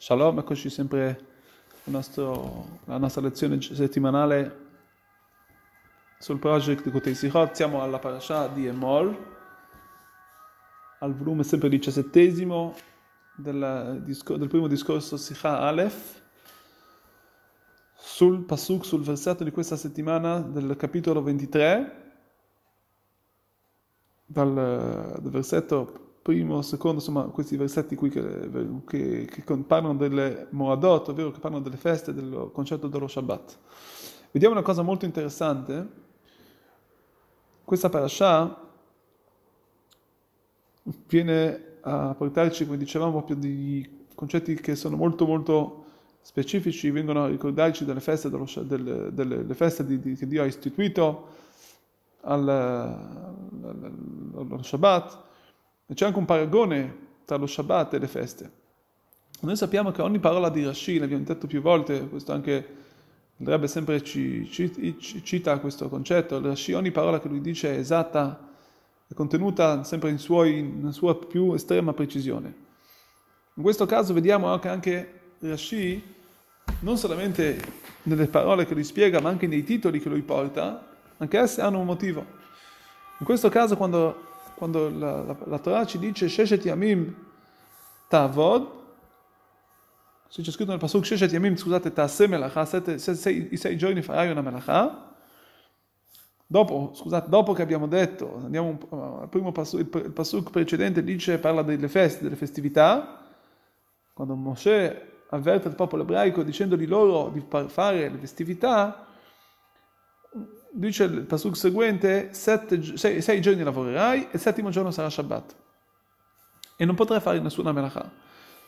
Shalom, eccoci sempre nostro, la nostra lezione settimanale sul project Kutei Sichot. Siamo alla parasha di Emol, al volume sempre diciassettesimo del, del primo discorso Sicha Aleph, sul pasuk, sul versetto di questa settimana del capitolo 23, dal, dal versetto primo, secondo, insomma, questi versetti qui che, che, che parlano delle Moadot, ovvero che parlano delle feste, del concetto dello Shabbat. Vediamo una cosa molto interessante. Questa parasha viene a portarci, come dicevamo, proprio di concetti che sono molto molto specifici, vengono a ricordarci delle feste, dello, delle, delle feste di, di, che Dio ha istituito al, al, allo Shabbat e c'è anche un paragone tra lo Shabbat e le feste. Noi sappiamo che ogni parola di Rashi, l'abbiamo detto più volte, questo anche il Rebbe sempre ci, ci, ci cita questo concetto, il Rashi, ogni parola che lui dice è esatta, è contenuta sempre in, suoi, in sua più estrema precisione. In questo caso vediamo anche, anche Rashi, non solamente nelle parole che lui spiega, ma anche nei titoli che lui porta, anche esse hanno un motivo. In questo caso, quando quando la, la, la Torah ci dice Sheshet Yamim Tavod, se c'è scritto nel Pasuk Sheshet Yamim, scusate, Taase Melacha, i sei giorni farai una Melacha, Dopo, scusate, dopo che abbiamo detto, andiamo un, il primo pasuk, il pasuk precedente dice, parla delle feste, delle festività, quando Moshe avverte il popolo ebraico dicendogli loro di fare le festività, dice il pasuk seguente, sette, sei, sei, giorni lavorerai e il settimo giorno sarà Shabbat. E non potrai fare nessuna melacha.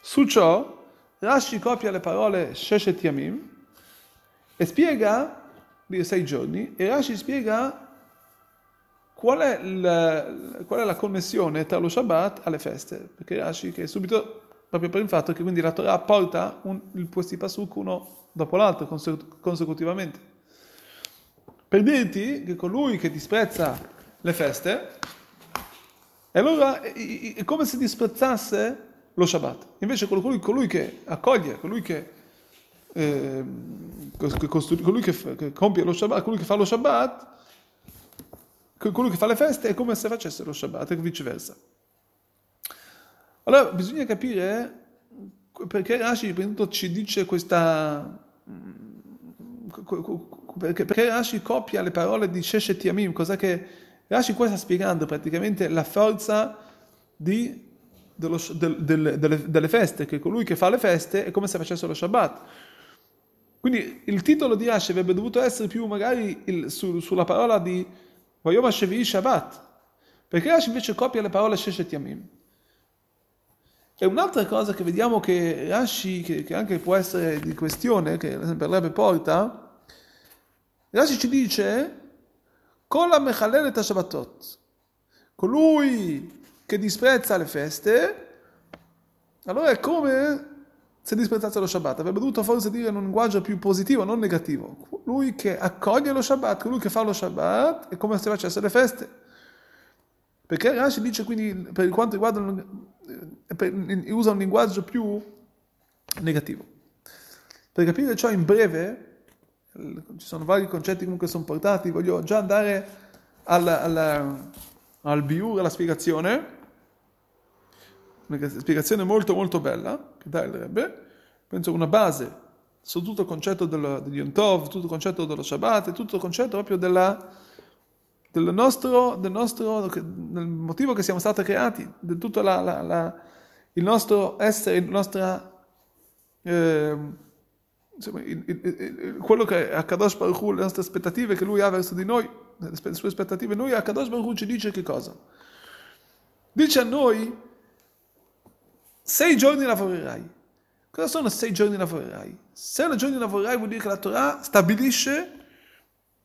Su ciò, Rashi copia le parole Sheshet Yamim e spiega, di sei giorni, e Rashi spiega qual è, il, qual è la connessione tra lo Shabbat alle feste. Perché Rashi, che subito, proprio per il fatto che quindi la Torah porta un, questi pasuk uno dopo l'altro, consecutivamente per dirti che colui che disprezza le feste, e allora è come se disprezzasse lo Shabbat. Invece colui, colui che accoglie, colui che, eh, colui che, che compie lo Shabbat, colui che fa lo Shabbat, colui che fa le feste è come se facesse lo Shabbat e viceversa. Allora bisogna capire perché Rashi ci dice questa perché, perché Rashi copia le parole di Sheshet Yamim, cos'è che Rashi qua sta spiegando praticamente la forza di, dello, del, del, delle, delle, feste, che colui che fa le feste è come se facesse lo Shabbat. Quindi il titolo di Rashi avrebbe dovuto essere più magari il, su, sulla parola di Vayom Hashevi Shabbat, perché Rashi invece copia le parole Sheshet Yamim. E un'altra cosa che vediamo che Rashi, che, che anche può essere di questione, che per Rebbe porta, Rashi ci dice, con la mechalel et Shabbatot, colui che disprezza le feste, allora è come se disprezzasse lo Shabbat. Avrebbe dovuto forse dire in un linguaggio più positivo, non negativo. Colui che accoglie lo Shabbat, colui che fa lo Shabbat, è come se facesse le feste. Perché Rashi dice quindi, per quanto riguarda, usa un linguaggio più negativo. Per capire ciò in breve, ci sono vari concetti comunque sono portati, voglio già andare al, al, al biur, alla spiegazione, una spiegazione molto molto bella, che dà il Rebbe, penso una base su tutto il concetto del, Yom Tov, tutto il concetto dello Shabbat, tutto il concetto proprio della, del, nostro, del nostro, del motivo che siamo stati creati, del tutto la, la, la, il nostro essere, la nostra... Eh, insomma, il, il, quello che Akadosh Baruch Hu, le nostre aspettative che lui ha verso di noi, le sue aspettative, noi Akadosh Baruch Hu ci dice che cosa? Dice a noi, sei giorni lavorerai. Cosa sono sei giorni lavorerai? Sei giorni lavorerai vuol dire che la Torah stabilisce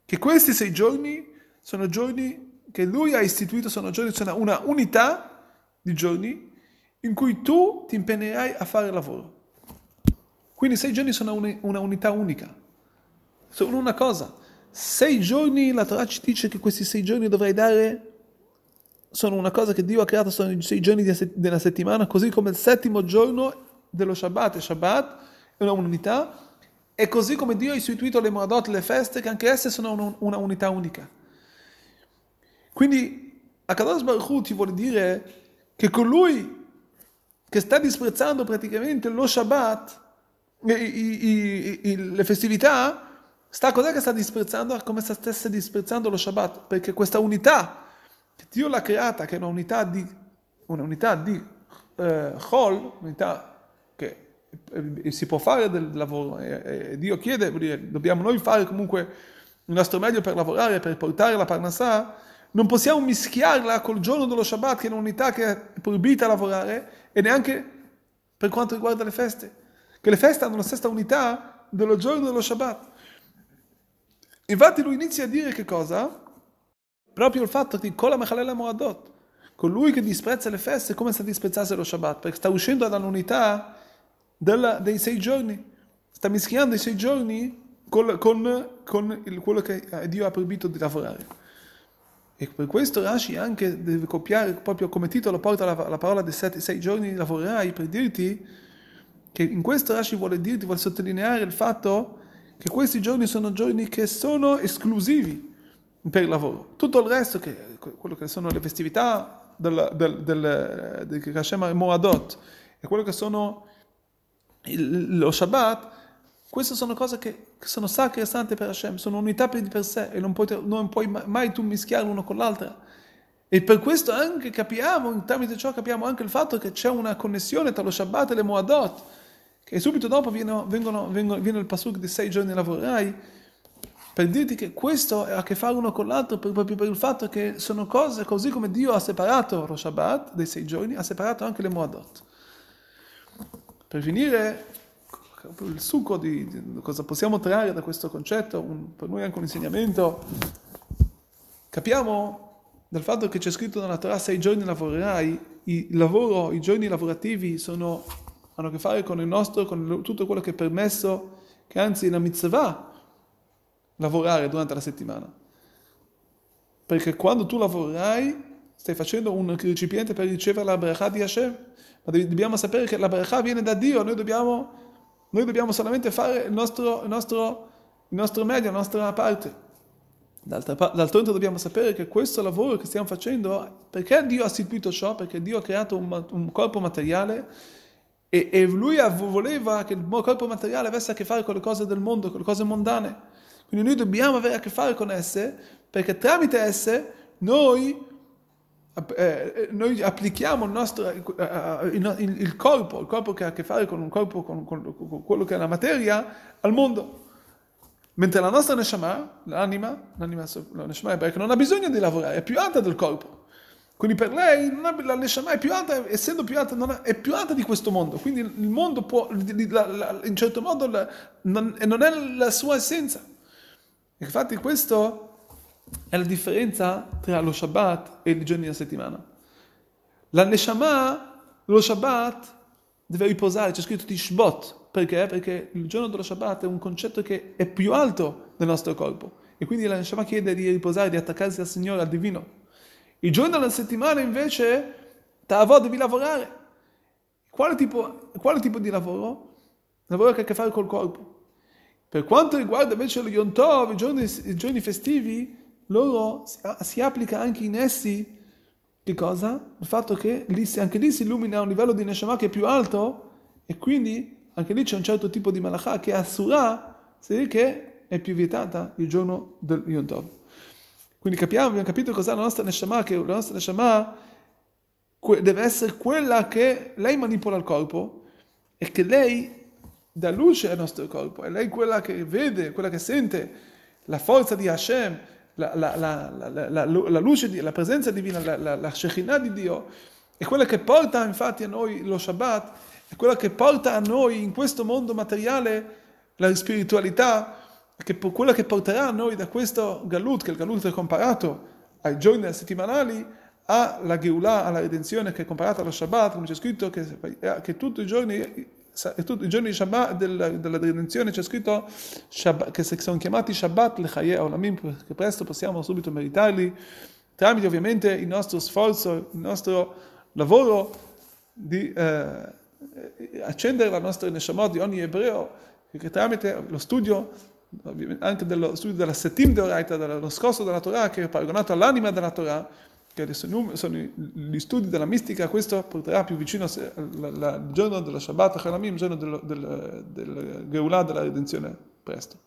che questi sei giorni sono giorni che lui ha istituito, sono giorni, sono una unità di giorni in cui tu ti impegnerai a fare lavoro. Quindi sei giorni sono una, unità unica, sono una cosa. Sei giorni, la Torah ci dice che questi sei giorni dovrai dare, sono una cosa che Dio ha creato, sono i sei giorni della settimana, così come il settimo giorno dello Shabbat e Shabbat è una unità, e così come Dio ha istituito le Moradot, le feste, che anche esse sono un, una unità unica. Quindi Akadosh Baruch Hu ti vuole dire che colui che sta disprezzando praticamente lo Shabbat, i, i, i, le festività, sta cos'è che sta disprezzando? Come se stesse disprezzando lo Shabbat, perché questa unità che Dio l'ha creata, che è un'unità di, un'unità di eh, Chol, unità che eh, si può fare del lavoro e, e Dio chiede, dire, dobbiamo noi fare comunque il nostro meglio per lavorare, per portare la Parnassah, non possiamo mischiarla col giorno dello Shabbat, che è un'unità che è proibita a lavorare, e neanche per quanto riguarda le feste, che le feste hanno la stessa unità dello giorno dello Shabbat. Infatti lui inizia a dire che cosa? Proprio il fatto che Kola Mechalel Moadot, colui che disprezza le feste, come se disprezzasse lo Shabbat, perché sta uscendo dall'unità della, dei sei giorni, sta mischiando i sei giorni con, con, con il, quello che Dio ha proibito di lavorare. E per questo Rashi anche deve copiare, proprio come titolo porta la, la parola dei sette, sei giorni lavorerai per dirti che in questo Rashi vuole dirti, vuole sottolineare il fatto che questi giorni sono giorni che sono esclusivi per il lavoro. Tutto il resto, che, quello che sono le festività del, del, del, del Moadot e quello che sono il, lo Shabbat, queste sono cose che, che sono sacre e sante per Hashem, sono unità per, per sé e non puoi, non puoi mai tu mischiare l'uno con l'altra. E per questo anche capiamo, tramite ciò capiamo anche il fatto che c'è una connessione tra lo Shabbat e le Moadot, che subito dopo viene, vengono, vengono, viene il pasuk di sei giorni lavorerai, per dirti che questo ha a che fare uno con l'altro proprio per il fatto che sono cose, così come Dio ha separato lo Shabbat dei sei giorni, ha separato anche le Moadot. Per finire, il succo di, di, cosa possiamo trarre da questo concetto, un, per noi anche un insegnamento, capiamo dal fatto che c'è scritto nella Torah sei giorni lavorerai, il lavoro, i giorni lavorativi sono, hanno a che fare con il nostro, con tutto quello che è permesso, che anzi la mitzvah lavorare durante la settimana. Perché quando tu lavorerai stai facendo un recipiente per ricevere la bracha di Hashem, ma dobbiamo sapere che la bracha viene da Dio, noi dobbiamo noi dobbiamo solamente fare il nostro, il nostro, il nostro meglio, la nostra parte. D'altronde dobbiamo sapere che questo lavoro che stiamo facendo, perché Dio ha istituito ciò? Perché Dio ha creato un, un corpo materiale e, e, Lui voleva che il corpo materiale avesse a che fare con le cose del mondo, con le cose mondane. Quindi noi dobbiamo avere a che fare con esse, perché tramite esse noi eh, noi applichiamo il, nostro, eh, eh, il, il, corpo, il corpo che ha a che fare con un corpo, con, con, con quello che è la materia, al mondo. Mentre la nostra Neshama, l'anima, l'anima la Neshama ebraica, non ha bisogno di lavorare, è più alta del corpo. Quindi per lei la Neshama è più alta, essendo più alta, è più alta di questo mondo. Quindi il mondo può, in certo modo, non, non è la sua essenza. Infatti questo è la differenza tra lo Shabbat e i giorni della settimana. La Neshama, lo Shabbat, deve riposare, c'è scritto Tishbot, perché? Perché il giorno dello Shabbat è un concetto che è più alto del nostro corpo e quindi la Neshama chiede di riposare, di attaccarsi al Signore, al Divino. Il giorno della settimana invece, Ta'avot, devi lavorare. Quale tipo, quale tipo di lavoro? Lavoro che ha a che fare col corpo. Per quanto riguarda invece lo Yom Tov, i giorni, i giorni festivi, loro si applica anche in essi che cosa? Il fatto che lì, anche lì si illumina a un livello di Neshama che è più alto e quindi anche lì c'è un certo tipo di malachà che è Asura, che è più vietata il giorno del Yom Tov. Quindi capiamo, abbiamo capito cos'è la nostra Neshama, che la nostra Neshama deve essere quella che lei manipola il corpo e che lei dà luce al nostro corpo, è lei quella che vede, quella che sente la forza di Hashem, la, la, la, la luce, la presenza divina, la, la Shekhinah di Dio, è quella che porta infatti a noi lo Shabbat, è quella che porta a noi in questo mondo materiale la spiritualità, che, quella che porterà a noi da questo Galut, che il Galut è comparato ai giorni settimanali, alla Geulah, alla redenzione che è comparata allo Shabbat, come c'è scritto che, che tutti i giorni tutti i giorni Shabbat, della, della redenzione c'è scritto Shabbat, che sono chiamati Shabbat Lechaye Olamim, che presto possiamo subito meritarli, tramite ovviamente il nostro sforzo, il nostro lavoro di, eh, eh, accendere la nostra Neshamot di ogni ebreo, che tramite lo studio, anche dello studio della Setim Deoraita, dello scorso della Torah, che è paragonato all'anima della Torah, che sono gli studi della mistica, questo porterà più vicino al giorno dello Shabbat, il giorno del, del, del Geulah, della redenzione presto.